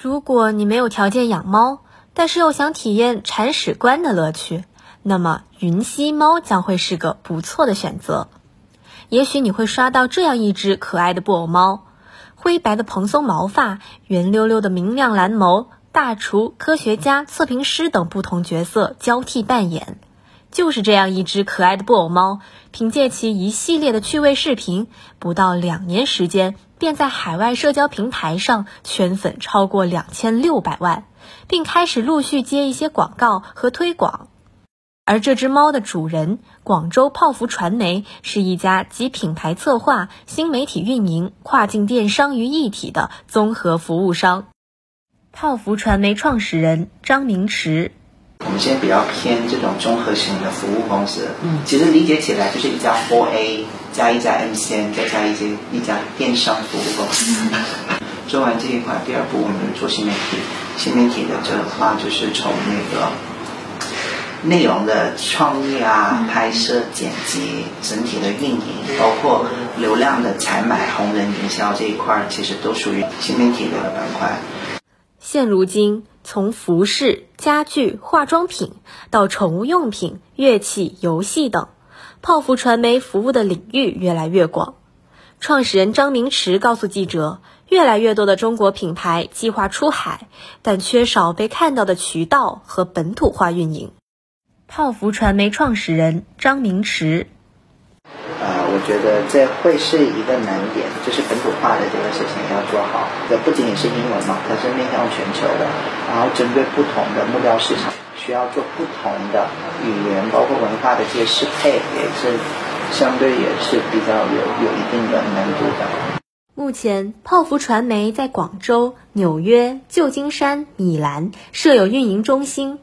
如果你没有条件养猫，但是又想体验铲屎官的乐趣，那么云溪猫将会是个不错的选择。也许你会刷到这样一只可爱的布偶猫，灰白的蓬松毛发，圆溜溜的明亮蓝眸，大厨、科学家、测评师等不同角色交替扮演。就是这样一只可爱的布偶猫，凭借其一系列的趣味视频，不到两年时间。便在海外社交平台上圈粉超过两千六百万，并开始陆续接一些广告和推广。而这只猫的主人广州泡芙传媒是一家集品牌策划、新媒体运营、跨境电商于一体的综合服务商。泡芙传媒创始人张明池。我们现在比较偏这种综合型的服务公司，嗯，其实理解起来就是一家 Four A 加一家 M C N 再加一些一家电商服务公司。做完这一块，第二步我们做新媒体，新媒体的这话就是从那个内容的创意啊、拍摄、剪辑、整体的运营，包括流量的采买、红人营销这一块，其实都属于新媒体的板块。现如今。从服饰、家具、化妆品到宠物用品、乐器、游戏等，泡芙传媒服务的领域越来越广。创始人张明池告诉记者，越来越多的中国品牌计划出海，但缺少被看到的渠道和本土化运营。泡芙传媒创始人张明池。我觉得这会是一个难点，就是本土化的这个事情要做好。这不仅仅是英文嘛，它是面向全球的，然后针对不同的目标市场，需要做不同的语言，包括文化的这些适配，也是相对也是比较有有一定的难度的。目前，泡芙传媒在广州、纽约、旧金山、米兰设有运营中心。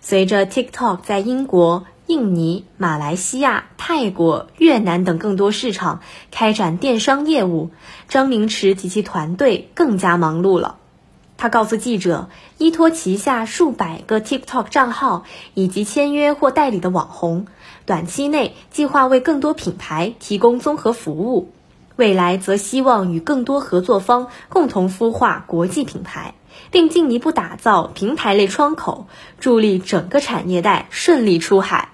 随着 TikTok 在英国。印尼、马来西亚、泰国、越南等更多市场开展电商业务，张明池及其团队更加忙碌了。他告诉记者，依托旗下数百个 TikTok 账号以及签约或代理的网红，短期内计划为更多品牌提供综合服务，未来则希望与更多合作方共同孵化国际品牌。并进一步打造平台类窗口，助力整个产业带顺利出海。